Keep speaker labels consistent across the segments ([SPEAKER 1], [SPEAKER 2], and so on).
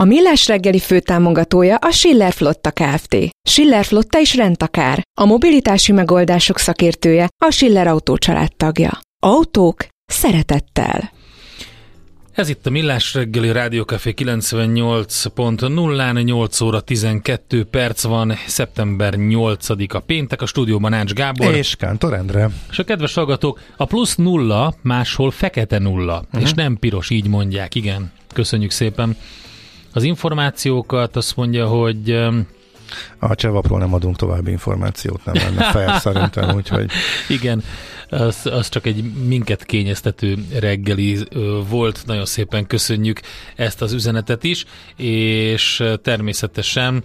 [SPEAKER 1] A Millás reggeli főtámogatója a Schiller Flotta Kft. Schiller Flotta is rendtakár. A mobilitási megoldások szakértője a Schiller Autó tagja. Autók szeretettel.
[SPEAKER 2] Ez itt a Millás reggeli Rádiókafé 98.0-án, 8 óra 12 perc van, szeptember 8-a péntek, a stúdióban Ács Gábor.
[SPEAKER 3] És Kántor Endre.
[SPEAKER 2] És a kedves hallgatók, a plusz nulla máshol fekete nulla, uh-huh. és nem piros, így mondják, igen. Köszönjük szépen az információkat, azt mondja, hogy
[SPEAKER 3] a Csevapról nem adunk további információt, nem lenne fel szerintem, úgyhogy...
[SPEAKER 2] Igen, az, az csak egy minket kényeztető reggeli volt, nagyon szépen köszönjük ezt az üzenetet is, és természetesen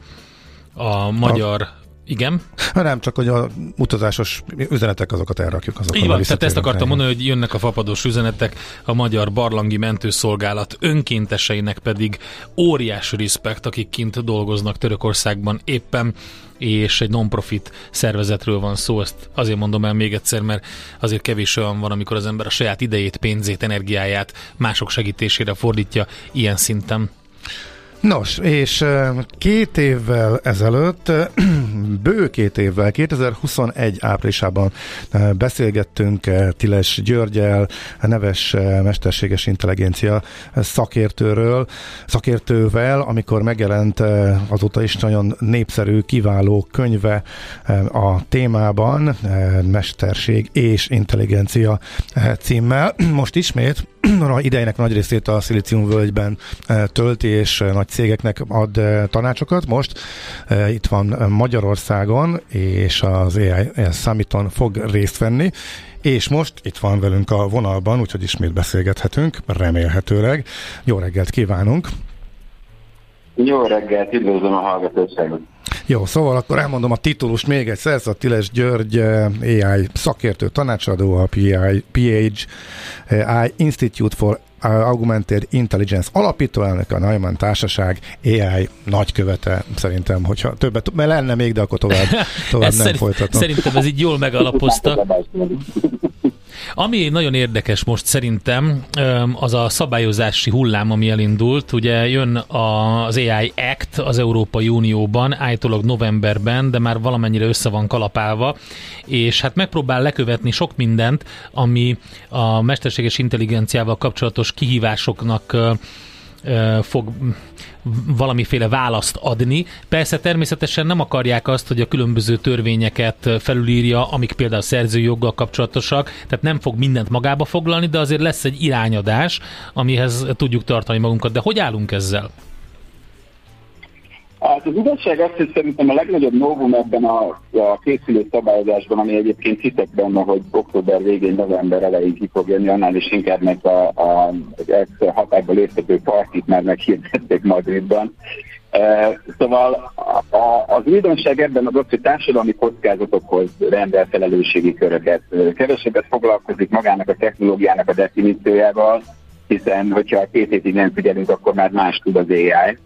[SPEAKER 2] a magyar a igen.
[SPEAKER 3] Nem, csak hogy a utazásos üzenetek azokat elrakjuk. Azok
[SPEAKER 2] Így van, tehát ezt akartam mondani, hogy jönnek a fapados üzenetek, a Magyar Barlangi Mentőszolgálat önkénteseinek pedig óriási respekt, akik kint dolgoznak Törökországban éppen, és egy non-profit szervezetről van szó, ezt azért mondom el még egyszer, mert azért kevés olyan van, amikor az ember a saját idejét, pénzét, energiáját mások segítésére fordítja ilyen szinten.
[SPEAKER 3] Nos, és két évvel ezelőtt, bő két évvel, 2021 áprilisában beszélgettünk Tiles Györgyel, neves mesterséges intelligencia szakértőről, szakértővel, amikor megjelent azóta is nagyon népszerű, kiváló könyve a témában, Mesterség és Intelligencia címmel. Most ismét a idejének nagy részét a völgyben tölti, és nagy cégeknek ad tanácsokat. Most itt van Magyarországon, és az AI Summiton fog részt venni, és most itt van velünk a vonalban, úgyhogy ismét beszélgethetünk, remélhetőleg. Jó reggelt kívánunk!
[SPEAKER 4] Jó reggelt, üdvözlöm a hallgatóságot!
[SPEAKER 3] Jó, szóval akkor elmondom a titulust még egyszer, ez a Tiles György AI szakértő tanácsadó, a PI, PH AI Institute for Augmented Intelligence alapítóelnök, a Neumann Társaság AI nagykövete, szerintem, hogyha többet, mert lenne még, de akkor tovább, tovább nem
[SPEAKER 2] szerint,
[SPEAKER 3] folytatom.
[SPEAKER 2] Szerintem ez így jól megalapozta. Ami nagyon érdekes most szerintem, az a szabályozási hullám, ami elindult. Ugye jön az AI Act az Európai Unióban, állítólag novemberben, de már valamennyire össze van kalapálva, és hát megpróbál lekövetni sok mindent, ami a mesterséges intelligenciával kapcsolatos kihívásoknak fog valamiféle választ adni. Persze természetesen nem akarják azt, hogy a különböző törvényeket felülírja, amik például szerzőjoggal kapcsolatosak, tehát nem fog mindent magába foglalni, de azért lesz egy irányadás, amihez tudjuk tartani magunkat. De hogy állunk ezzel?
[SPEAKER 4] Hát az igazság az, hogy szerintem a legnagyobb novum ebben a, a készülő szabályozásban, ami egyébként hiszek benne, hogy október végén, november elején ki fog jönni, annál is inkább meg a, a, az hatályba léptető partit már meghirdették Madridban. E, szóval a, a, az újdonság ebben az hogy társadalmi kockázatokhoz rendel felelősségi köröket. Kevesebbet foglalkozik magának a technológiának a definíciójával, hiszen hogyha két évig nem figyelünk, akkor már más tud az AI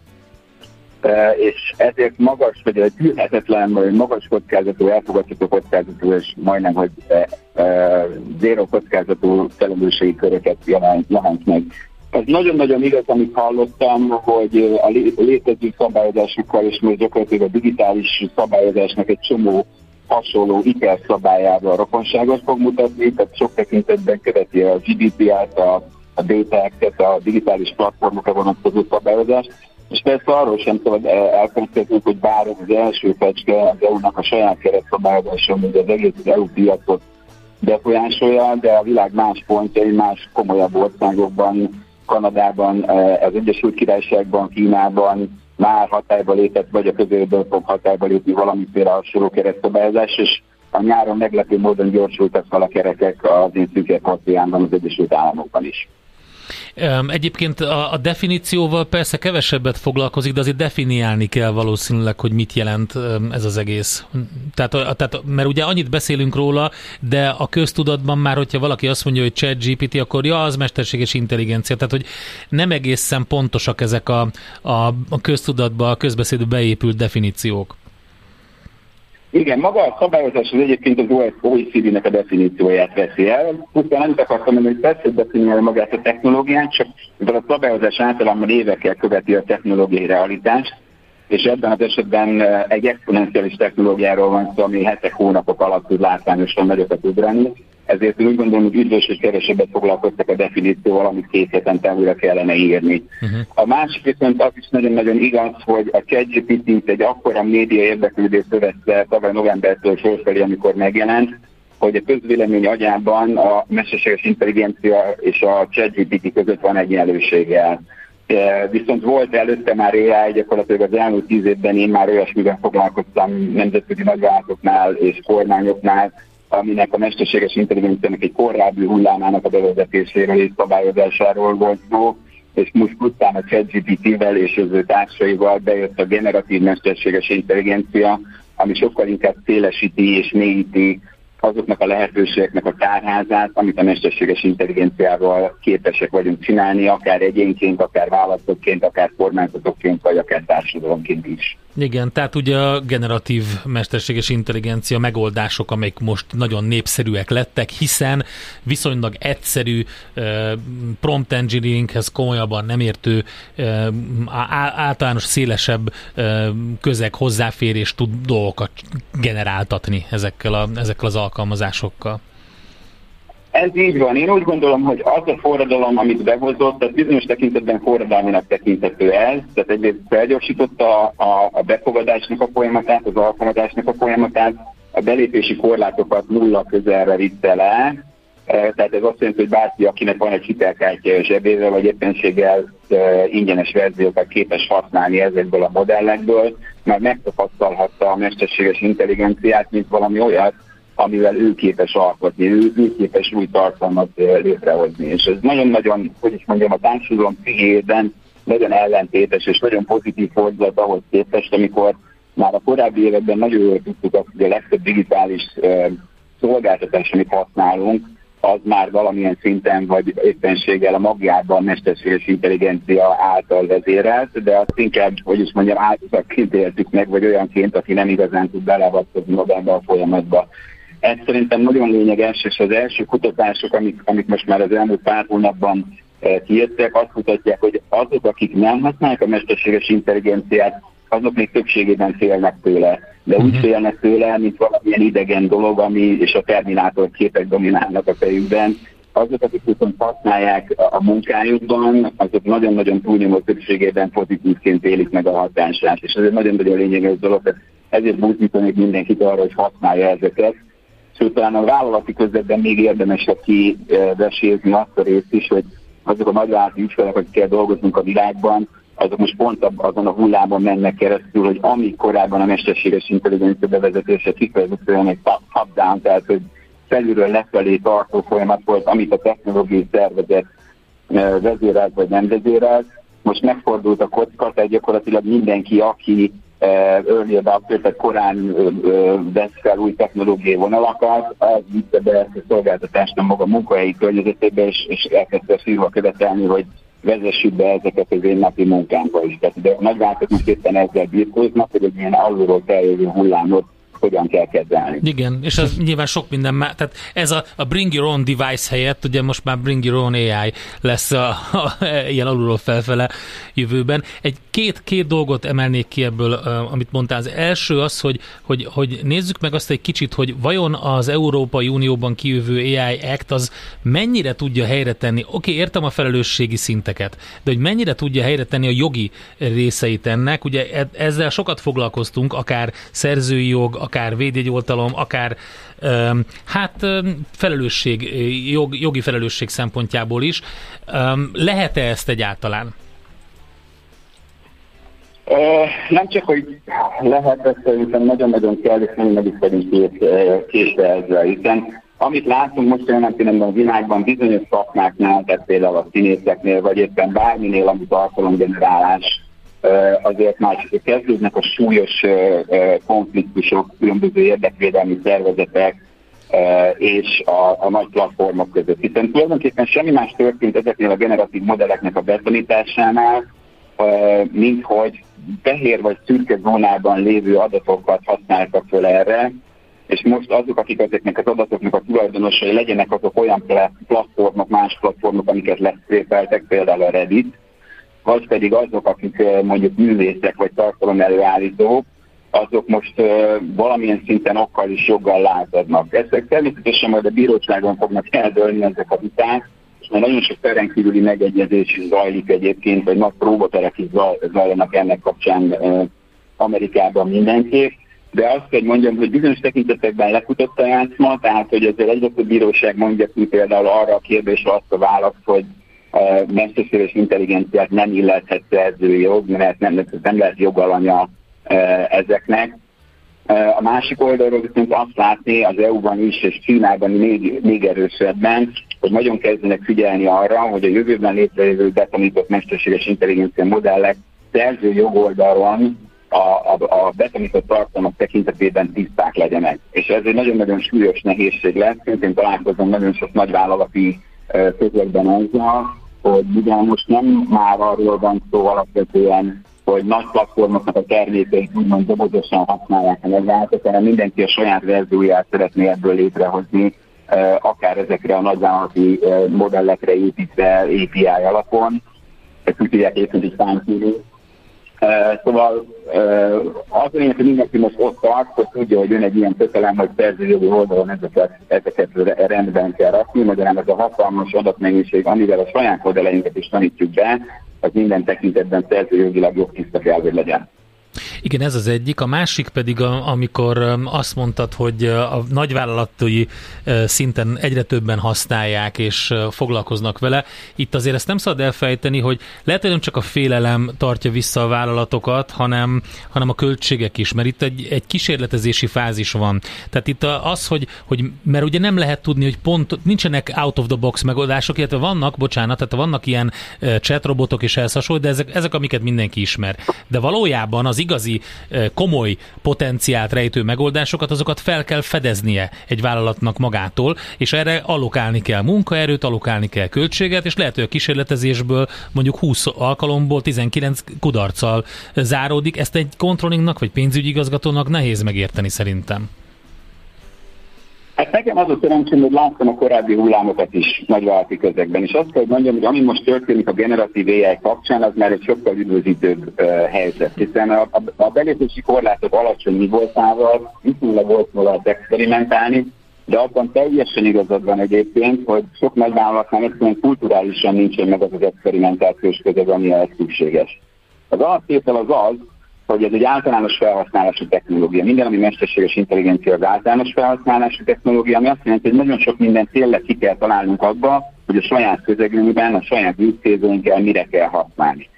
[SPEAKER 4] és ezért magas, vagy egy tűrhetetlen, vagy magas kockázatú, elfogadható kockázatú, és majdnem, hogy zéro kockázatú felelősségi köröket jelent, meg. Ez nagyon-nagyon igaz, amit hallottam, hogy a létező szabályozásokkal, és még gyakorlatilag a digitális szabályozásnak egy csomó hasonló IKER szabályával rokonságot fog mutatni, tehát sok tekintetben követi a GDPR-t, a, a data a digitális platformokra vonatkozó szabályozást, és persze arról sem szabad elfelejteni, hogy bár az első fecske az EU-nak a saját keretszabályozása, hogy az egész EU piacot befolyásolja, de a világ más pontjai, más komolyabb országokban, Kanadában, e, az Egyesült Királyságban, Kínában már hatályba lépett, vagy a közelből fog hatályba lépni valamiféle hasonló keretszabályozás, és a nyáron meglepő módon gyorsultak fel a kerekek az én szűkebb az Egyesült Államokban is.
[SPEAKER 2] Egyébként a, a definícióval persze kevesebbet foglalkozik, de azért definiálni kell valószínűleg, hogy mit jelent ez az egész. Tehát, tehát mert ugye annyit beszélünk róla, de a köztudatban már, hogyha valaki azt mondja, hogy chat GPT, akkor ja, az mesterséges intelligencia. Tehát, hogy nem egészen pontosak ezek a, a, a köztudatba, a közbeszédbe beépült definíciók.
[SPEAKER 4] Igen, maga a szabályozás az egyébként az OECD-nek a definícióját veszi el. Pusztán nem akartam mondani, hogy persze definiálja magát a technológiát, csak a szabályozás általában évekkel követi a technológiai realitást, és ebben az esetben eh, egy exponenciális technológiáról van szó, ami hetek, hónapok alatt tud látványosan nagyokat ugrani. Ezért úgy gondolom, hogy üdvös, hogy kevesebbet foglalkoztak a definícióval, amit két héten újra kellene írni. Uh-huh. A másik viszont az is nagyon-nagyon igaz, hogy a ChatGPT egy akkora média érdeklődés szövette tavaly novembertől sorfelé, amikor megjelent, hogy a közvélemény agyában a mesterséges intelligencia és a ChatGPT között van egyenlőséggel. Viszont volt előtte már AI, gyakorlatilag az elmúlt tíz évben én már olyasmivel foglalkoztam nemzetközi nagyvállalatoknál és kormányoknál, aminek a mesterséges intelligenciának egy korábbi hullámának a bevezetéséről és szabályozásáról volt szó, és most pusztán a ChatGPT-vel és az ő társaival bejött a generatív mesterséges intelligencia, ami sokkal inkább szélesíti és mélyíti azoknak a lehetőségeknek a tárházát, amit a mesterséges intelligenciával képesek vagyunk csinálni, akár egyénként, akár választóként, akár kormányzatokként, vagy akár társadalomként is.
[SPEAKER 2] Igen, tehát ugye a generatív mesterséges intelligencia megoldások, amelyek most nagyon népszerűek lettek, hiszen viszonylag egyszerű prompt engineeringhez komolyabban nem értő általános szélesebb közeg hozzáférés tud dolgokat generáltatni ezekkel, a, ezekkel az alkalmazásokkal.
[SPEAKER 4] Ez így van. Én úgy gondolom, hogy az a forradalom, amit behozott, tehát bizonyos tekintetben forradalminak tekinthető ez, tehát egyrészt felgyorsította a, a befogadásnak a folyamatát, az alkalmazásnak a folyamatát, a belépési korlátokat nulla közelre vitte le, e, tehát ez azt jelenti, hogy bárki, akinek van egy hitelkártya zsebével, vagy éppenséggel e, ingyenes verziókat képes használni ezekből a modellekből, már megtapasztalhatta a mesterséges intelligenciát, mint valami olyat, amivel ő képes alkotni, ő, ő képes új tartalmat létrehozni. És ez nagyon-nagyon, hogy is mondjam, a társadalom pszichéjében nagyon ellentétes és nagyon pozitív fordulat ahhoz képest, amikor már a korábbi években nagyon jól tudtuk azt, hogy a legtöbb digitális szolgáltatás, amit használunk, az már valamilyen szinten vagy éppenséggel a magjában mesterséges intelligencia által vezérelt, de azt inkább, hogy is mondjam, áldozatként éltük meg, vagy olyanként, aki nem igazán tud beleavatkozni magába a folyamatba. Ez szerintem nagyon lényeges, és az első kutatások, amik, amik most már az elmúlt pár hónapban eh, kijöttek, azt mutatják, hogy azok, akik nem használják a mesterséges intelligenciát, azok még többségében félnek tőle. De úgy uh-huh. félnek tőle, mint valamilyen idegen dolog, ami és a terminátor képek dominálnak a fejükben. Azok, akik viszont használják a munkájukban, azok nagyon-nagyon túlnyomó többségében pozitívként élik meg a hatását. És ez egy nagyon-nagyon lényeges dolog, ezért buzdítanék mindenkit arra, hogy használja ezeket Sőt, talán a vállalati közvetben még érdemes kivesézni azt a részt is, hogy azok a nagyvállalati ügyfelek, akikkel dolgozunk a világban, azok most pont azon a hullámon mennek keresztül, hogy ami korábban a mesterséges intelligencia bevezetése kifejezetten egy top-down, tehát hogy felülről lefelé tartó folyamat volt, amit a technológiai szervezet vezérelt vagy nem vezérelt. Most megfordult a kocka, tehát gyakorlatilag mindenki, aki early adopter, tehát korán vesz fel új technológiai vonalakat, az vitte be ezt a szolgáltatást a maga munkahelyi környezetébe, és, és elkezdte szívva követelni, hogy vezessük be ezeket az én napi munkámba is. Tehát de a nagyvállalatok éppen ezzel birkóznak, hogy egy ilyen alulról feljövő hullámot hogyan kell kezelni.
[SPEAKER 2] Igen, és az nyilván sok minden már, tehát ez a, a bring your own device helyett, ugye most már bring your own AI lesz a, a, ilyen alulról felfele jövőben. Egy két, két dolgot emelnék ki ebből, amit mondtál. Az első az, hogy, hogy, hogy nézzük meg azt egy kicsit, hogy vajon az Európai Unióban kijövő AI Act az mennyire tudja helyre tenni, oké, okay, értem a felelősségi szinteket, de hogy mennyire tudja helyre tenni a jogi részeit ennek, ugye e, ezzel sokat foglalkoztunk, akár szerzői jog, akár védjegyoltalom, akár hát felelősség, jog, jogi felelősség szempontjából is. Lehet-e ezt egyáltalán?
[SPEAKER 4] Nem csak, hogy lehet, ezt szerintem nagyon-nagyon kell, és nagyon meg is vagyunk késve ezzel, hiszen Amit látunk most jelen pillanatban a világban bizonyos szakmáknál, tehát például a színészeknél, vagy éppen bárminél, ami tartalomgenerálás, azért már kezdődnek a súlyos konfliktusok, különböző érdekvédelmi szervezetek és a, a nagy platformok között. Hiszen tulajdonképpen semmi más történt ezeknél a generatív modelleknek a betanításánál, mint hogy fehér vagy szürke zónában lévő adatokat használtak föl erre, és most azok, akik ezeknek az adatoknak a tulajdonosai legyenek azok olyan platformok, más platformok, amiket leszépeltek, például a Reddit, vagy pedig azok, akik mondjuk művészek vagy tartalom előállítók, azok most valamilyen szinten okkal is joggal lázadnak. Ezek természetesen majd a bíróságon fognak eldőlni ezek a viták, és már nagyon sok perenkívüli megegyezés is zajlik egyébként, vagy nagy próbaterek is zajlanak ennek kapcsán Amerikában mindenképp. De azt kell mondjam, hogy bizonyos tekintetekben lefutott a játszma, tehát hogy ezzel egyre több bíróság mondja ki például arra a kérdésre azt a választ, hogy mesterséges intelligenciát nem illethet szerzői jog, mert nem, nem lehet jogalanya ezeknek. A másik oldalról viszont azt látni az EU-ban is, és Kínában még, még erősebben, hogy nagyon kezdenek figyelni arra, hogy a jövőben létrejövő betanított mesterséges intelligencia modellek szerző jogoldalon a, a, a betanított tartalmak tekintetében tiszták legyenek. És ez egy nagyon-nagyon súlyos nehézség lesz. Szintén találkozom nagyon sok nagyvállalati közökben azzal, hogy ugye most nem már arról van szó alapvetően, hogy nagy platformoknak a termékeit úgymond dobozosan használják a nagyvállalatok, hanem mindenki a saját verzióját szeretné ebből létrehozni, akár ezekre a nagyvállalati modellekre építve API alapon, ezt úgy hívják egyébként egy Szóval az lényeg, hogy mindenki most ott tart, hogy tudja, hogy jön egy ilyen kötelem, hogy szerzőjogi oldalon ezeket, ezeket rendben kell rakni, magyarán ez a hatalmas adatmennyiség, amivel a saját modelleinket is tanítjuk be, az minden tekintetben szerzőjogilag jogtiszta kell, hogy legyen.
[SPEAKER 2] Igen, ez az egyik. A másik pedig, amikor azt mondtad, hogy a nagyvállalatai szinten egyre többen használják és foglalkoznak vele. Itt azért ezt nem szabad elfejteni, hogy lehet, hogy nem csak a félelem tartja vissza a vállalatokat, hanem, hanem a költségek is, mert itt egy, egy kísérletezési fázis van. Tehát itt az, hogy, hogy mert ugye nem lehet tudni, hogy pont nincsenek out of the box megoldások, illetve vannak, bocsánat, tehát vannak ilyen chatrobotok és ehhez de ezek, ezek, amiket mindenki ismer. De valójában az igazi komoly potenciált rejtő megoldásokat, azokat fel kell fedeznie egy vállalatnak magától, és erre alokálni kell munkaerőt, alokálni kell költséget, és lehet, hogy a kísérletezésből mondjuk 20 alkalomból 19 kudarccal záródik. Ezt egy controllingnak vagy pénzügyi igazgatónak nehéz megérteni szerintem.
[SPEAKER 4] Hát nekem az a szerencsém, hogy láttam a korábbi hullámokat is nagyvállalati közegben, és azt kell, hogy mondjam, hogy ami most történik a generatív AI kapcsán, az már egy sokkal üdvözítőbb uh, helyzet, hiszen a, a, a belépési korlátok alacsony mi voltával viszonylag volt lehet experimentálni, de abban teljesen igazad van egyébként, hogy sok nagyvállalatnál egyszerűen kulturálisan nincsen meg az az experimentációs közeg, ami ehhez szükséges. Az alaptétel az az, hogy ez egy általános felhasználású technológia. Minden, ami mesterséges intelligencia, az általános felhasználású technológia, ami azt jelenti, hogy nagyon sok mindent tényleg ki kell találnunk abba, hogy a saját közegünkben, a saját ügycélzőnkkel mire kell használni.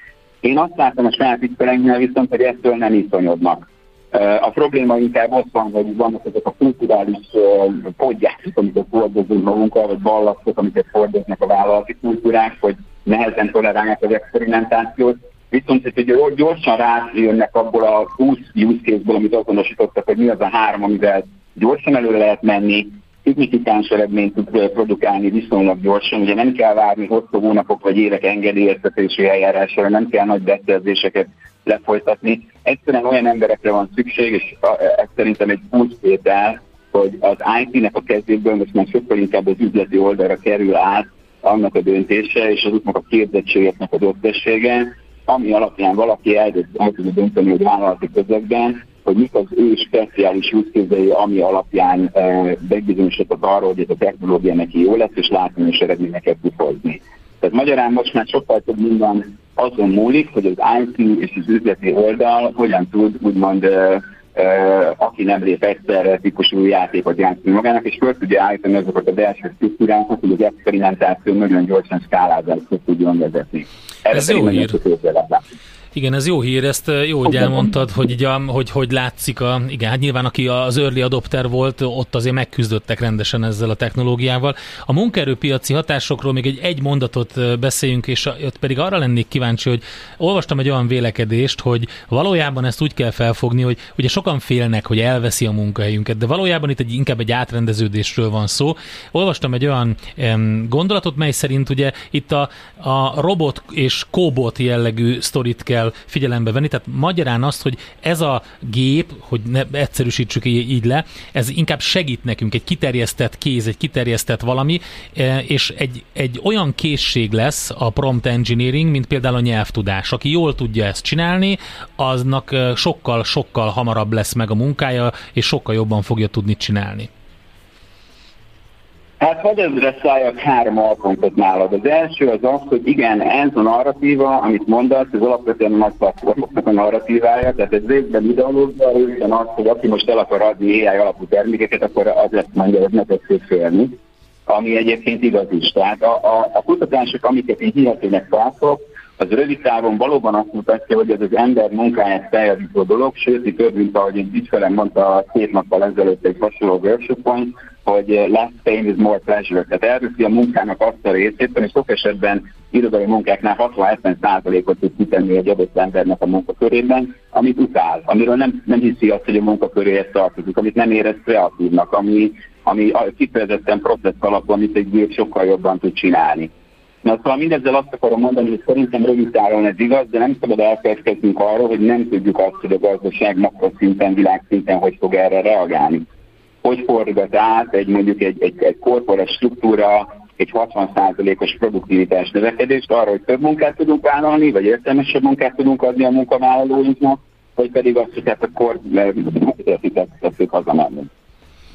[SPEAKER 4] Én azt látom a saját ügyfeleinknél viszont, hogy ettől nem iszonyodnak. A probléma inkább ott van, hogy vannak ezek a kulturális podgyák, amiket fordozunk magunkkal, vagy ballasztok, amiket fordoznak a vállalati kultúrák, hogy nehezen tolerálják az experimentációt, Viszont hogy gyorsan rájönnek abból a 20 use case-ból, amit azonosítottak, hogy mi az a három, amivel gyorsan előre lehet menni, szignifikáns eredményt tud produkálni viszonylag gyorsan. Ugye nem kell várni hosszú hónapok vagy évek engedélyeztetési eljárásra, nem kell nagy beszerzéseket lefolytatni. Egyszerűen olyan emberekre van szükség, és ez szerintem egy kulcstétel, hogy az IT-nek a kezéből most már sokkal inkább az üzleti oldalra kerül át annak a döntése, és azoknak a képzettségeknek a döntessége, ami alapján valaki el, el tudja dönteni hogy vállalati közegben, hogy mik az ő speciális útkézei, ami alapján e, megbizonyosodott arról, hogy ez a technológia neki jó lesz, és látványos eredményeket tud hozni. Tehát magyarán most már sokkal több minden azon múlik, hogy az IT és az üzleti oldal hogyan tud úgymond e, aki nem lép egyszerre típusú játékot játszani magának, és föl tudja állítani azokat a belső struktúrákat, hogy az experimentáció nagyon gyorsan skálázást tudjon vezetni.
[SPEAKER 2] Erre Ez jó hír. Igen, ez jó hír, ezt jó, hogy elmondtad, hogy, így a, hogy, hogy látszik, a, igen, hát nyilván aki az early adopter volt, ott azért megküzdöttek rendesen ezzel a technológiával. A munkaerőpiaci hatásokról még egy, egy mondatot beszéljünk, és ott pedig arra lennék kíváncsi, hogy olvastam egy olyan vélekedést, hogy valójában ezt úgy kell felfogni, hogy ugye sokan félnek, hogy elveszi a munkahelyünket, de valójában itt egy, inkább egy átrendeződésről van szó. Olvastam egy olyan em, gondolatot, mely szerint ugye itt a, a robot és kóbot jellegű sztorit kell kell figyelembe venni. Tehát magyarán azt, hogy ez a gép, hogy ne egyszerűsítsük így le, ez inkább segít nekünk, egy kiterjesztett kéz, egy kiterjesztett valami, e, és egy, egy olyan készség lesz a prompt engineering, mint például a nyelvtudás. Aki jól tudja ezt csinálni, aznak sokkal-sokkal e, hamarabb lesz meg a munkája, és sokkal jobban fogja tudni csinálni.
[SPEAKER 4] Hát hadd ezre szálljak három alpontot nálad. Az első az az, hogy igen, ez a narratíva, amit mondasz, ez alapvetően a nagy platformoknak a narratívája, tehát ez részben ideológia, részben az, hogy aki most el akar adni AI alapú termékeket, akkor az lesz mondja, hogy ne tessék félni, ami egyébként igaz is. Tehát a, a, a kutatások, amiket én hihetőnek tartok, az rövid távon valóban azt mutatja, hogy ez az ember munkáját feljavító dolog, sőt, több, mint ahogy egy ügyfelem mondta két nappal ezelőtt egy hasonló workshopon, hogy less pain is more pleasure. Tehát elviszi a munkának azt a részét, ami sok esetben irodai munkáknál 60-70%-ot tud kitenni egy adott embernek a munkakörében, amit utál, amiről nem, nem hiszi azt, hogy a munkaköréhez tartozik, amit nem érez kreatívnak, ami, ami kifejezetten processz alapú, amit egy gép sokkal jobban tud csinálni. Na szóval mindezzel azt akarom mondani, hogy szerintem rövid távon ez igaz, de nem szabad elfelejtkeznünk arról, hogy nem tudjuk azt, hogy a gazdaság makroszinten, világszinten hogy fog erre reagálni. Hogy forgat át egy mondjuk egy, egy, egy korporat struktúra, egy 60%-os produktivitás növekedést arra, hogy több munkát tudunk vállalni, vagy értelmesebb munkát tudunk adni a munkavállalóinknak, vagy pedig azt, hogy hát akkor értitek, tesszük hazamenni.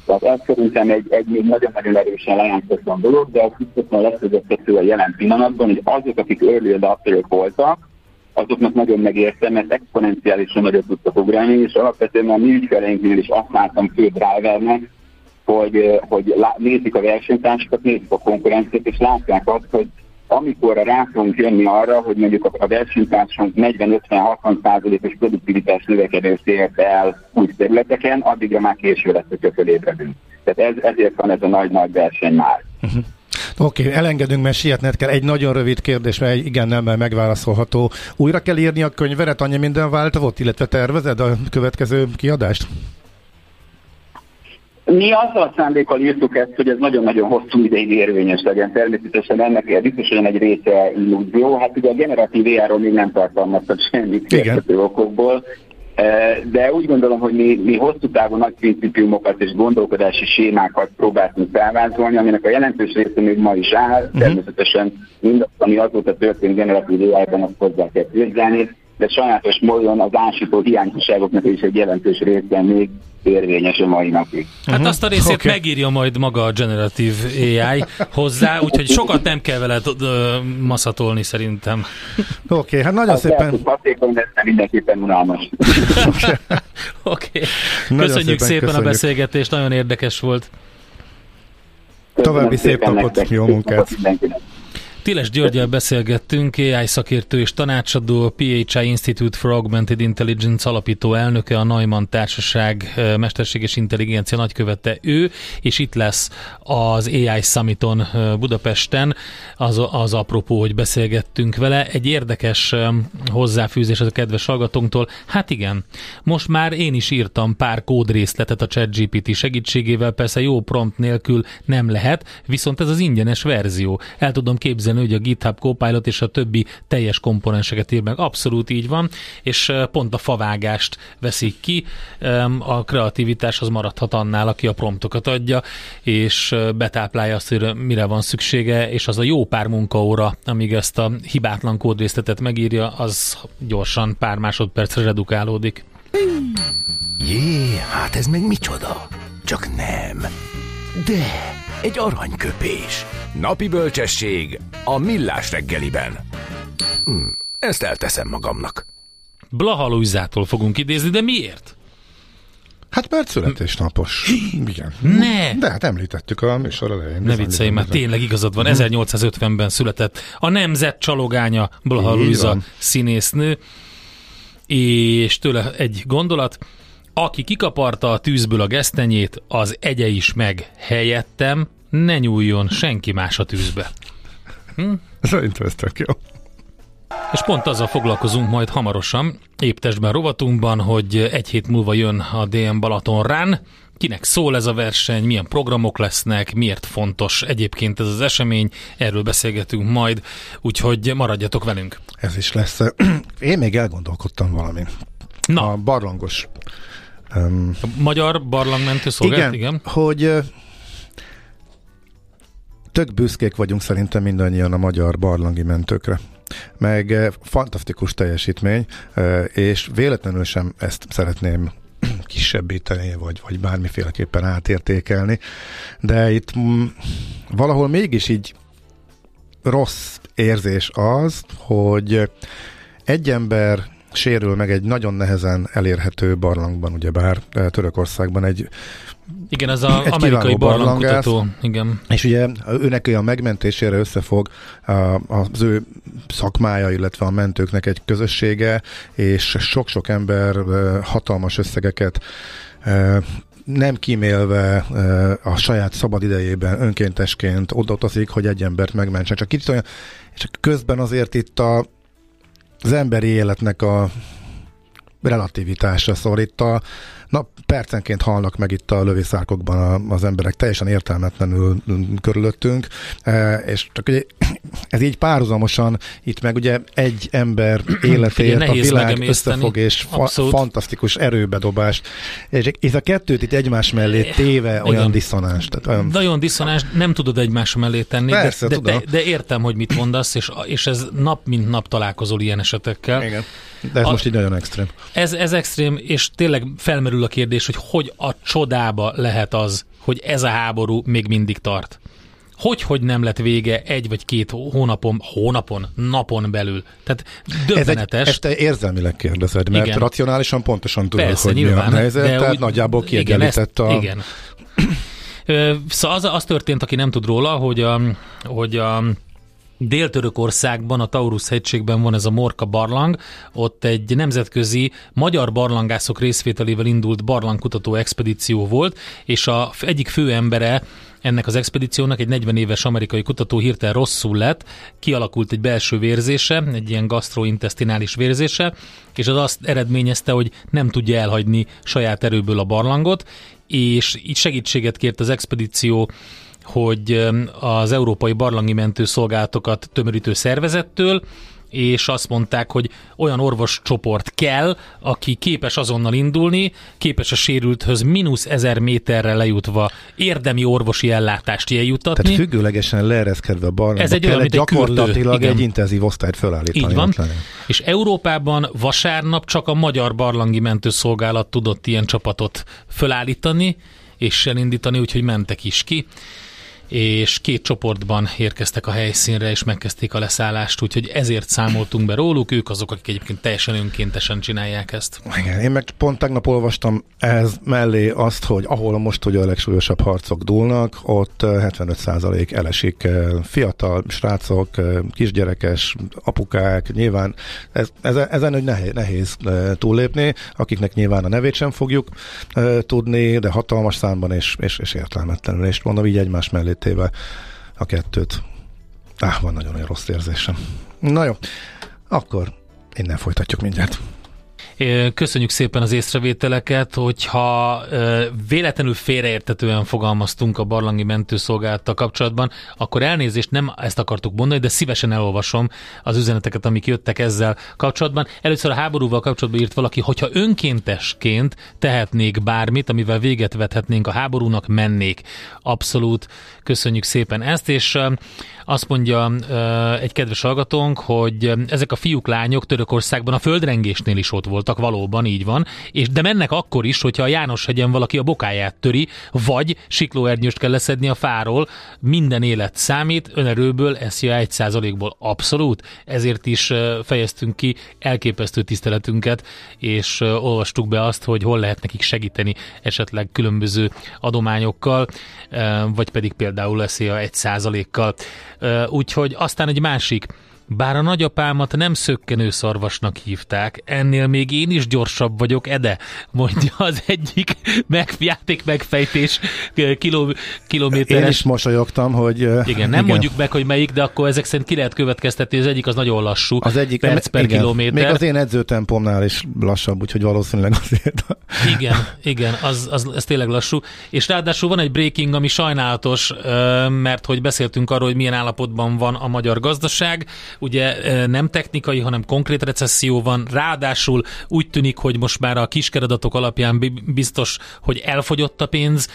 [SPEAKER 4] Tehát ez szerintem egy, egy még nagyon-nagyon erősen leányzatlan dolog, de az biztosan leszögeztető a jelen pillanatban, hogy azok, akik early adopterök voltak, azoknak nagyon megértem, mert exponenciálisan nagyot tudtak ugrálni, és alapvetően a mi ügyfeleinknél is azt láttam fő drivernek, hogy, hogy nézik a versenytársakat, nézik a konkurenciát, és látják azt, hogy amikor rá fogunk jönni arra, hogy mondjuk a versenytársunk 40-50-60 százalékos produktivitás növekedést ért el új területeken, addigra már késő lesz, hogyha fölébredünk. Tehát ez, ezért van ez a nagy-nagy verseny már.
[SPEAKER 3] Uh-huh. Oké, okay, elengedünk, mert sietned kell. Egy nagyon rövid kérdés, mert igen, nem megválaszolható. Újra kell írni a könyveret, annyi minden változott, illetve tervezed a következő kiadást?
[SPEAKER 4] Mi azzal a szándékkal írtuk ezt, hogy ez nagyon-nagyon hosszú ideig érvényes legyen. Természetesen ennek biztosan egy része illúzió. Hát ugye a generatív AI-ról még nem tartalmaztak semmit érthető okokból, e, de úgy gondolom, hogy mi, mi hosszú távú nagy principiumokat és gondolkodási sémákat próbáltunk felvázolni, aminek a jelentős része még ma is áll. Uh-huh. Természetesen mindaz, ami azóta történt generatív AI-ban, azt hozzá kell vizsgálni de sajátos módon az ásító hiányosságoknak is egy jelentős részben még érvényes a mai napig.
[SPEAKER 2] Hát uh-huh. azt a részét okay. megírja majd maga a generatív AI hozzá, úgyhogy sokat nem kell vele maszatolni szerintem.
[SPEAKER 3] Oké, okay, hát nagyon
[SPEAKER 4] azt
[SPEAKER 3] szépen...
[SPEAKER 4] Lehet, hatékony, de mindenképpen unalmas.
[SPEAKER 2] Oké. okay. Köszönjük szépen, szépen köszönjük. a beszélgetést, nagyon érdekes volt.
[SPEAKER 3] További szép napot, jó munkát! Mindenkinek.
[SPEAKER 2] Tiles Györgyel beszélgettünk, AI szakértő és tanácsadó, a PHI Institute for Augmented Intelligence alapító elnöke, a Neumann Társaság mesterséges intelligencia nagykövete ő, és itt lesz az AI Summiton Budapesten, az, az apropó, hogy beszélgettünk vele. Egy érdekes hozzáfűzés az a kedves hallgatónktól. Hát igen, most már én is írtam pár kódrészletet a ChatGPT segítségével, persze jó prompt nélkül nem lehet, viszont ez az ingyenes verzió. El tudom képzelni, hogy a GitHub Copilot és a többi teljes komponenseket ír meg. Abszolút így van, és pont a favágást veszik ki. A kreativitás az maradhat annál, aki a promptokat adja, és betáplálja azt, hogy mire van szüksége, és az a jó pár munkaóra, amíg ezt a hibátlan kódrészletet megírja, az gyorsan pár másodpercre redukálódik.
[SPEAKER 5] Jé, hát ez meg micsoda? Csak nem. De, egy aranyköpés. Napi bölcsesség a millás reggeliben. Hm, ezt elteszem magamnak.
[SPEAKER 2] Blaha Luizától fogunk idézni, de miért?
[SPEAKER 3] Hát mert születésnapos. Igen.
[SPEAKER 2] Ne!
[SPEAKER 3] De hát említettük a műsor elején.
[SPEAKER 2] Ne viccelj, már tényleg igazad van. 1850-ben született a nemzet csalogánya Blaha Luisa színésznő és tőle egy gondolat, aki kikaparta a tűzből a gesztenyét, az egye is meg helyettem, ne nyúljon senki más a tűzbe.
[SPEAKER 3] Hm? Szerintem ez tök jó.
[SPEAKER 2] És pont azzal foglalkozunk majd hamarosan, épp testben rovatunkban, hogy egy hét múlva jön a DM Balaton Run, kinek szól ez a verseny, milyen programok lesznek, miért fontos egyébként ez az esemény, erről beszélgetünk majd, úgyhogy maradjatok velünk.
[SPEAKER 3] Ez is lesz. Én még elgondolkodtam valami. Na. A barlangos.
[SPEAKER 2] Um, a magyar barlangmentő szolgálat,
[SPEAKER 3] igen, igen. hogy tök büszkék vagyunk szerintem mindannyian a magyar barlangi mentőkre meg fantasztikus teljesítmény, és véletlenül sem ezt szeretném kisebbíteni, vagy, vagy bármiféleképpen átértékelni, de itt m- valahol mégis így rossz érzés az, hogy egy ember sérül meg egy nagyon nehezen elérhető barlangban, ugyebár Törökországban egy
[SPEAKER 2] igen, az az amerikai barlangkutató. Igen.
[SPEAKER 3] És ugye őnek a megmentésére összefog az ő szakmája, illetve a mentőknek egy közössége, és sok-sok ember hatalmas összegeket nem kímélve a saját szabad idejében önkéntesként odautazik, hogy egy embert megmentsen. Csak kicsit olyan, és közben azért itt a, az emberi életnek a relativitása, szóval a, Na, percenként halnak meg itt a lövészárkokban az emberek, teljesen értelmetlenül körülöttünk, e, és csak ugye ez így párhuzamosan, itt meg ugye egy ember életét a világ összefog, és fa- fantasztikus erőbedobást. És itt a kettőt itt egymás mellé téve Igen. olyan diszonáns. Tehát
[SPEAKER 2] olyan... Nagyon diszonáns, nem tudod egymás mellé tenni, Persze, de, de, de, értem, hogy mit mondasz, és, és ez nap mint nap találkozol ilyen esetekkel.
[SPEAKER 3] Igen. De ez a, most így nagyon extrém.
[SPEAKER 2] Ez, ez extrém, és tényleg felmerül a kérdés, hogy hogy a csodába lehet az, hogy ez a háború még mindig tart. Hogy, hogy nem lett vége egy vagy két hónapon, hónapon, napon belül. Tehát döbbenetes. Ez egy,
[SPEAKER 3] ezt te érzelmileg kérdezed, mert igen. racionálisan pontosan tudod, Persze, hogy nyilván, mi a helyzet, tehát úgy, nagyjából kiegyenlített a...
[SPEAKER 2] Igen. Szóval az, az történt, aki nem tud róla, hogy a, hogy a Dél-Törökországban, a Taurus hegységben van ez a Morka barlang, ott egy nemzetközi magyar barlangászok részvételével indult barlangkutató expedíció volt, és a egyik fő embere ennek az expedíciónak egy 40 éves amerikai kutató hirtelen rosszul lett, kialakult egy belső vérzése, egy ilyen gastrointestinális vérzése, és az azt eredményezte, hogy nem tudja elhagyni saját erőből a barlangot, és így segítséget kért az expedíció hogy az Európai Barlangi Mentőszolgálatokat tömörítő szervezettől, és azt mondták, hogy olyan orvos csoport kell, aki képes azonnal indulni, képes a sérülthöz mínusz ezer méterre lejutva érdemi orvosi ellátást eljutatni.
[SPEAKER 3] Tehát függőlegesen leereszkedve a barlangba Ez egy olyan, mint gyakorlatilag egy, egy intenzív osztályt felállítani.
[SPEAKER 2] Így van. És Európában vasárnap csak a Magyar Barlangi Mentőszolgálat tudott ilyen csapatot felállítani, és elindítani, úgyhogy mentek is ki és két csoportban érkeztek a helyszínre, és megkezdték a leszállást, úgyhogy ezért számoltunk be róluk, ők azok, akik egyébként teljesen önkéntesen csinálják ezt.
[SPEAKER 3] Igen, én meg pont tegnap olvastam ez mellé azt, hogy ahol most ugye a legsúlyosabb harcok dúlnak, ott 75% elesik fiatal srácok, kisgyerekes, apukák, nyilván ez, ez, ezen hogy nehéz, nehéz túllépni, akiknek nyilván a nevét sem fogjuk tudni, de hatalmas számban és, és, és értelmetlenül, és mondom így egymás mellé téve a kettőt. Áh, van nagyon-nagyon rossz érzésem. Na jó, akkor innen folytatjuk mindjárt.
[SPEAKER 2] Köszönjük szépen az észrevételeket, hogyha véletlenül félreértetően fogalmaztunk a barlangi mentőszolgálattal kapcsolatban, akkor elnézést nem ezt akartuk mondani, de szívesen elolvasom az üzeneteket, amik jöttek ezzel kapcsolatban. Először a háborúval kapcsolatban írt valaki, hogyha önkéntesként tehetnék bármit, amivel véget vethetnénk a háborúnak, mennék. Abszolút köszönjük szépen ezt, és azt mondja egy kedves hallgatónk, hogy ezek a fiúk, lányok Törökországban a földrengésnél is ott voltak, valóban így van, és de mennek akkor is, hogyha a János hegyen valaki a bokáját töri, vagy siklóernyőst kell leszedni a fáról, minden élet számít, önerőből egy százalékból abszolút, ezért is fejeztünk ki elképesztő tiszteletünket, és olvastuk be azt, hogy hol lehet nekik segíteni esetleg különböző adományokkal, vagy pedig például eszi a egy százalékkal. Úgyhogy aztán egy másik Bár a nagyapámat nem szökkenő szarvasnak hívták, ennél még én is gyorsabb vagyok, Ede, mondja az egyik meg, játék megfejtés kiló, kilométeres.
[SPEAKER 3] Én is mosolyogtam, hogy...
[SPEAKER 2] Igen, nem igen. mondjuk meg, hogy melyik, de akkor ezek szerint ki lehet következtetni, az egyik az nagyon lassú.
[SPEAKER 3] Az egyik
[SPEAKER 2] perc per igen, kilométer.
[SPEAKER 3] Még az én edzőtempomnál is lassabb, úgyhogy valószínűleg azért.
[SPEAKER 2] Igen, igen, az, az, az tényleg lassú. És ráadásul van egy breaking, ami sajnálatos, mert hogy beszéltünk arról, hogy milyen állapotban van a magyar gazdaság. Ugye nem technikai, hanem konkrét recesszió van. Ráadásul úgy tűnik, hogy most már a kiskeradatok alapján biztos, hogy elfogyott a pénz.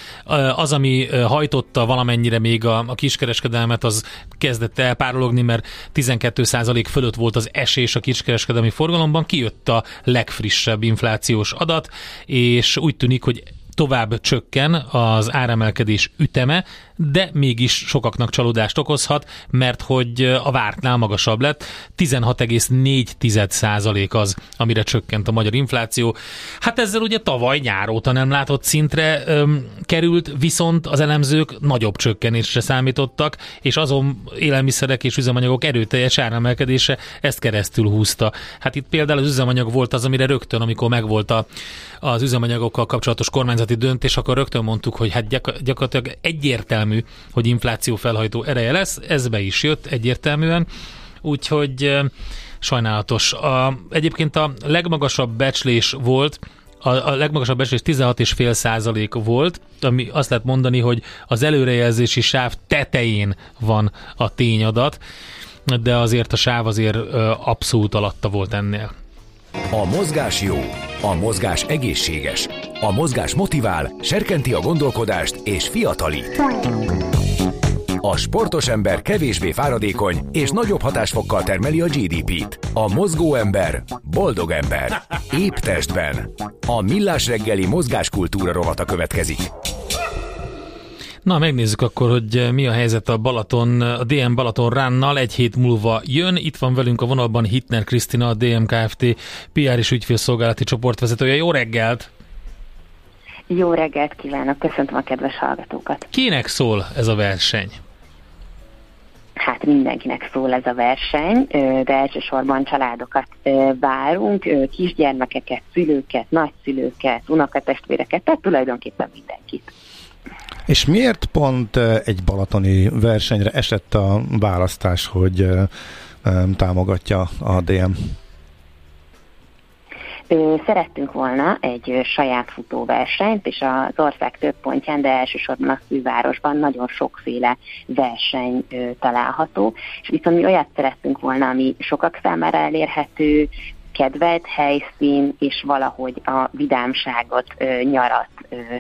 [SPEAKER 2] Az, ami hajtotta valamennyire még a, a kiskereskedelmet, az kezdett elpárologni, mert 12% fölött volt az esés a kiskereskedelmi forgalomban. Kijött a legfrissebb inflációs adat, és úgy tűnik, hogy tovább csökken az áremelkedés üteme, de mégis sokaknak csalódást okozhat, mert hogy a vártnál magasabb lett. 16,4% az, amire csökkent a magyar infláció. Hát ezzel ugye tavaly nyár óta nem látott szintre öm, került, viszont az elemzők nagyobb csökkenésre számítottak, és azon élelmiszerek és üzemanyagok erőteljes áremelkedése ezt keresztül húzta. Hát itt például az üzemanyag volt az, amire rögtön, amikor megvolt a, az üzemanyagokkal kapcsolatos kormányzati döntés, akkor rögtön mondtuk, hogy hát gyakorlatilag egyértelmű egyértelmű, hogy infláció felhajtó ereje lesz, ez be is jött egyértelműen, úgyhogy sajnálatos. A, egyébként a legmagasabb becslés volt, a, a legmagasabb becslés 16,5 százalék volt, ami azt lehet mondani, hogy az előrejelzési sáv tetején van a tényadat, de azért a sáv azért abszolút alatta volt ennél.
[SPEAKER 5] A mozgás jó, a mozgás egészséges, a mozgás motivál, serkenti a gondolkodást és fiatalít. A sportos ember kevésbé fáradékony és nagyobb hatásfokkal termeli a GDP-t. A mozgó ember boldog ember. Épp testben. A millás reggeli mozgáskultúra rovata következik.
[SPEAKER 2] Na, megnézzük akkor, hogy mi a helyzet a Balaton, a DM Balaton Ránnal. Egy hét múlva jön. Itt van velünk a vonalban Hitner Krisztina, a DM Kft. PR és ügyfélszolgálati csoportvezetője. Jó reggelt!
[SPEAKER 6] Jó reggelt kívánok, köszöntöm a kedves hallgatókat.
[SPEAKER 2] Kinek szól ez a verseny?
[SPEAKER 6] Hát mindenkinek szól ez a verseny, de elsősorban családokat várunk, kisgyermekeket, szülőket, nagyszülőket, unokatestvéreket, tehát tulajdonképpen mindenkit.
[SPEAKER 3] És miért pont egy balatoni versenyre esett a választás, hogy támogatja a DM?
[SPEAKER 6] Szerettünk volna egy saját futóversenyt, és az ország több pontján, de elsősorban a fővárosban nagyon sokféle verseny található, és viszont mi olyat szerettünk volna, ami sokak számára elérhető, kedvelt helyszín, és valahogy a vidámságot, nyarat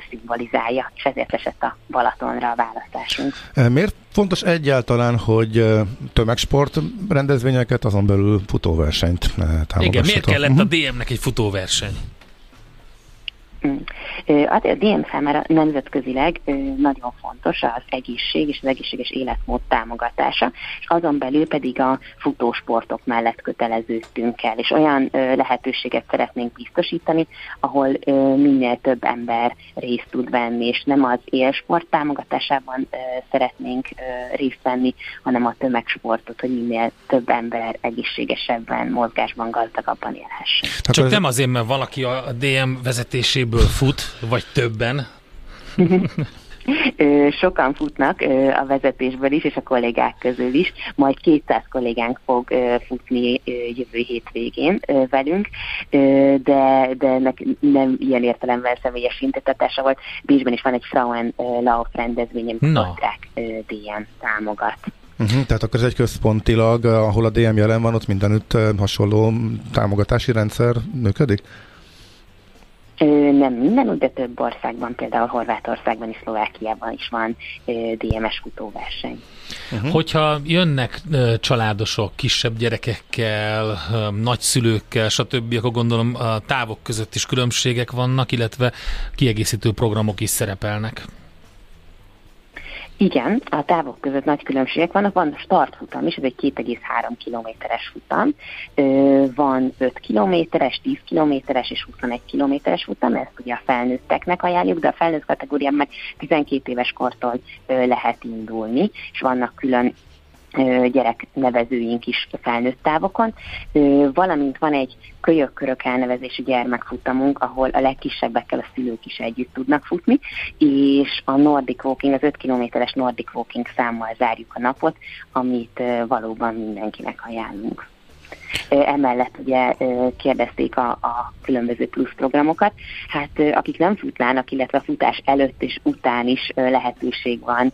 [SPEAKER 6] szimbolizálja, és ezért esett a Balatonra a választásunk.
[SPEAKER 3] Miért fontos egyáltalán, hogy tömegsport rendezvényeket, azon belül futóversenyt támogassatok?
[SPEAKER 2] Igen, miért kellett a DM-nek egy futóverseny?
[SPEAKER 6] Mm. A DM számára nemzetközileg nagyon fontos az egészség és az egészséges életmód támogatása, és azon belül pedig a futósportok mellett köteleződtünk el, és olyan lehetőséget szeretnénk biztosítani, ahol minél több ember részt tud venni, és nem az élsport támogatásában szeretnénk részt venni, hanem a tömegsportot, hogy minél több ember egészségesebben, mozgásban, gazdagabban élhessen.
[SPEAKER 2] Csak nem azért, mert valaki a DM vezetéséből fut, vagy többen?
[SPEAKER 6] Sokan futnak a vezetésből is, és a kollégák közül is. Majd 200 kollégánk fog futni jövő hétvégén velünk, de, de nem ilyen értelemben személyes intetatása volt. Bécsben is van egy Frauen Lauf rendezvény, amit no. DM támogat.
[SPEAKER 3] Uh-huh, tehát akkor ez egy központilag, ahol a DM jelen van, ott mindenütt hasonló támogatási rendszer működik?
[SPEAKER 6] Nem minden, de több országban, például Horvátországban és Szlovákiában is van DMS futóverseny.
[SPEAKER 2] Uh-huh. Hogyha jönnek családosok kisebb gyerekekkel, nagyszülőkkel, stb., akkor gondolom a távok között is különbségek vannak, illetve kiegészítő programok is szerepelnek.
[SPEAKER 6] Igen, a távok között nagy különbségek vannak. Van startfutam is, ez egy 2,3 kilométeres futam. Van 5 kilométeres, 10 kilométeres és 21 kilométeres futam, ezt ugye a felnőtteknek ajánljuk, de a felnőtt kategóriában meg 12 éves kortól lehet indulni, és vannak külön gyereknevezőink is felnőtt távokon, valamint van egy kölyökkörök elnevezésű gyermekfutamunk, ahol a legkisebbekkel a szülők is együtt tudnak futni, és a Nordic Walking, az 5 kilométeres Nordic Walking számmal zárjuk a napot, amit valóban mindenkinek ajánlunk. Emellett ugye kérdezték a, a különböző plusz programokat. Hát akik nem futnának, illetve a futás előtt és után is lehetőség van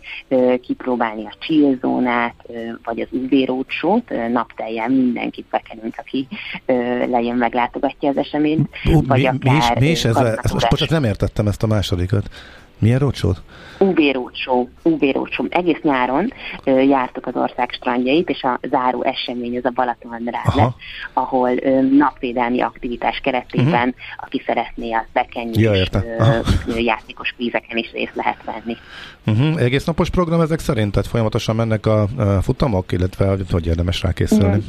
[SPEAKER 6] kipróbálni a chill zónát, vagy az UV rócsót, napteljen mindenkit bekenünk, aki lejön meglátogatja az eseményt.
[SPEAKER 3] Uh, vagy mi, akár, mi, is, mi is ez? Ezt most nem értettem ezt a másodikat. Milyen rócsót?
[SPEAKER 6] UB rócsó, UB rócsó. Egész nyáron ö, jártuk az ország strandjait, és a záró esemény az a Balaton lesz, ahol ö, napvédelmi aktivitás keretében, uh-huh. aki szeretné a bekenyés ja, ö, játékos vízeken is részt lehet venni.
[SPEAKER 3] Uh-huh. Egész napos program ezek szerint? Tehát folyamatosan mennek a, a futamok, illetve hogy érdemes rá készülni?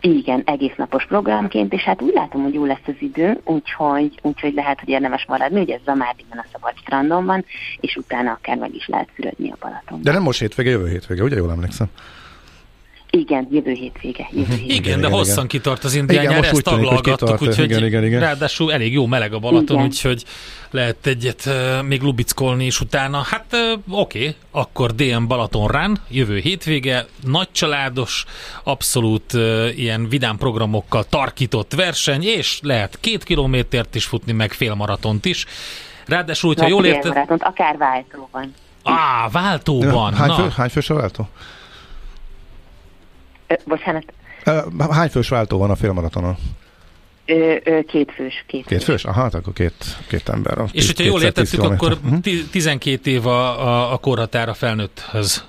[SPEAKER 6] Igen, egész napos programként, és hát úgy látom, hogy jó lesz az idő, úgyhogy, úgyhogy lehet, hogy érdemes maradni, ugye ez Zamárdiban a szabad strandon van, és utána akár meg is lehet fürödni a Balaton.
[SPEAKER 3] De nem most hétvége, jövő hétvége, ugye jól emlékszem?
[SPEAKER 6] Igen, jövő hétvége. Jövő hétvége.
[SPEAKER 2] Igen, igen, de hosszan igen. kitart az indián igen, nyár, ezt taglalgattuk, úgyhogy igen, igen, igen. ráadásul elég jó meleg a Balaton, igen. úgyhogy lehet egyet uh, még lubickolni is utána. Hát uh, oké, okay, akkor DM Balaton rán, jövő hétvége, nagy családos, abszolút uh, ilyen vidám programokkal tarkított verseny, és lehet két kilométert is futni, meg félmaratont is. Ráadásul, hogyha jól érted...
[SPEAKER 6] akár váltóban.
[SPEAKER 2] Á, váltóban.
[SPEAKER 3] Hány, fő, hány fős a váltó?
[SPEAKER 6] Bocsánat.
[SPEAKER 3] Hány fős váltó van a félmaratonon?
[SPEAKER 6] Ö, két fős.
[SPEAKER 3] Két, két fős? Aha, hát akkor két, két ember.
[SPEAKER 2] És hogyha jól értettük, akkor 12 év a, a, a korhatár a felnőtthöz.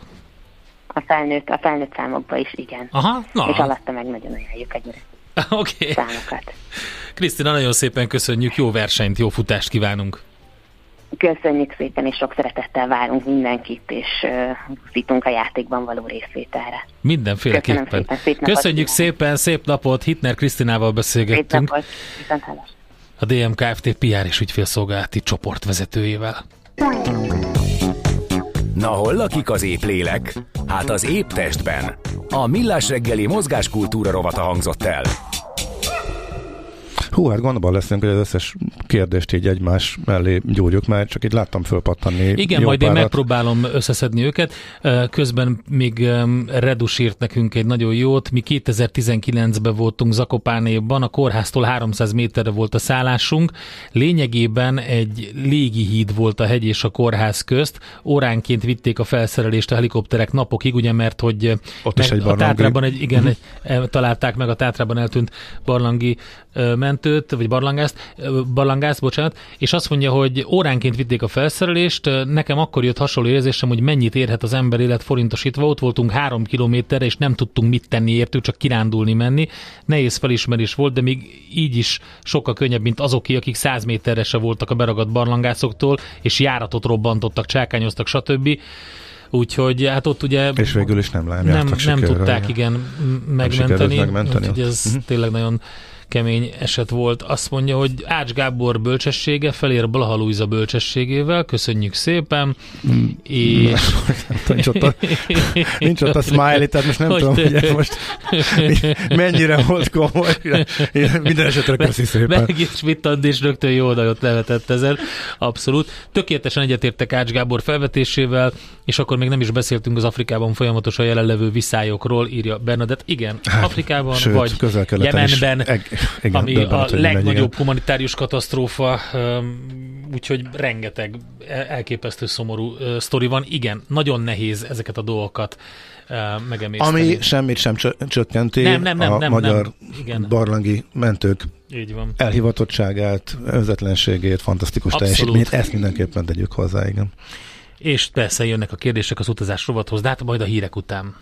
[SPEAKER 6] A felnőtt, a felnőtt számokba is, igen.
[SPEAKER 2] Aha, na.
[SPEAKER 6] És alatta meg nagyon ajánljuk egyre.
[SPEAKER 2] Oké. Okay.
[SPEAKER 6] Számokat.
[SPEAKER 2] Krisztina, nagyon szépen köszönjük, jó versenyt, jó futást kívánunk.
[SPEAKER 6] Köszönjük szépen, és sok szeretettel várunk mindenkit, és uh, a játékban való részvételre.
[SPEAKER 2] Mindenféleképpen. Köszönöm szépen, szép Köszönjük szépen, szép napot, Hitner Krisztinával beszélgettünk. Szép napot, A DMKFT PR és ügyfélszolgálati csoportvezetőjével.
[SPEAKER 5] Na hol lakik az épp lélek? Hát az épp testben. A Millás reggeli mozgáskultúra rovata hangzott el.
[SPEAKER 3] Hú, hát gondban leszünk, hogy az összes kérdést így egymás mellé gyúrjuk, mert csak itt láttam fölpattanni.
[SPEAKER 2] Igen, majd párat. én megpróbálom összeszedni őket. Közben még Redus írt nekünk egy nagyon jót. Mi 2019-ben voltunk Zakopánéban, a kórháztól 300 méterre volt a szállásunk. Lényegében egy légihíd volt a hegy és a kórház közt. Óránként vitték a felszerelést a helikopterek napokig, ugye, mert hogy
[SPEAKER 3] Ott is egy
[SPEAKER 2] a Tátrában egy, igen, egy, találták meg a Tátrában eltűnt barlangi mentőt, vagy barlangást, barlangást, bocsánat, és azt mondja, hogy óránként vitték a felszerelést, nekem akkor jött hasonló érzésem, hogy mennyit érhet az ember élet forintosítva, ott voltunk három kilométerre, és nem tudtunk mit tenni értük, csak kirándulni menni. Nehéz felismerés volt, de még így is sokkal könnyebb, mint azoké, akik száz méterre se voltak a beragadt barlangászoktól, és járatot robbantottak, csákányoztak, stb. Úgyhogy hát ott ugye...
[SPEAKER 3] És végül is nem, nem,
[SPEAKER 2] nem, nem tudták igen megmenteni. megmenteni. Úgyhogy ez uh-huh. tényleg nagyon kemény eset volt. Azt mondja, hogy Ács Gábor bölcsessége felér Blaha Luisa bölcsességével, köszönjük szépen. Mm. És...
[SPEAKER 3] nincs, ott a, nincs ott a smiley, tehát most nem hogy tudom, hogy ez most mennyire volt komoly. Minden esetre köszi szépen.
[SPEAKER 2] Meg is mit és rögtön jó oda levetett ezen. Abszolút. Tökéletesen egyetértek Ács Gábor felvetésével, és akkor még nem is beszéltünk az Afrikában folyamatosan jelenlevő viszályokról, írja Bernadett. Igen, hát, Afrikában Sőt, vagy Jemenben, igen, ami a legnagyobb humanitárius katasztrófa, úgyhogy rengeteg elképesztő szomorú sztori van. Igen, nagyon nehéz ezeket a dolgokat megemészteni.
[SPEAKER 3] Ami semmit sem csökkenti nem, nem, nem, a nem, magyar nem. Igen. barlangi mentők
[SPEAKER 2] Így van.
[SPEAKER 3] elhivatottságát, önzetlenségét, fantasztikus Abszolút. teljesítményét, ezt mindenképpen tegyük hozzá, igen.
[SPEAKER 2] És persze jönnek a kérdések az utazás rovathoz, de hát majd a hírek után.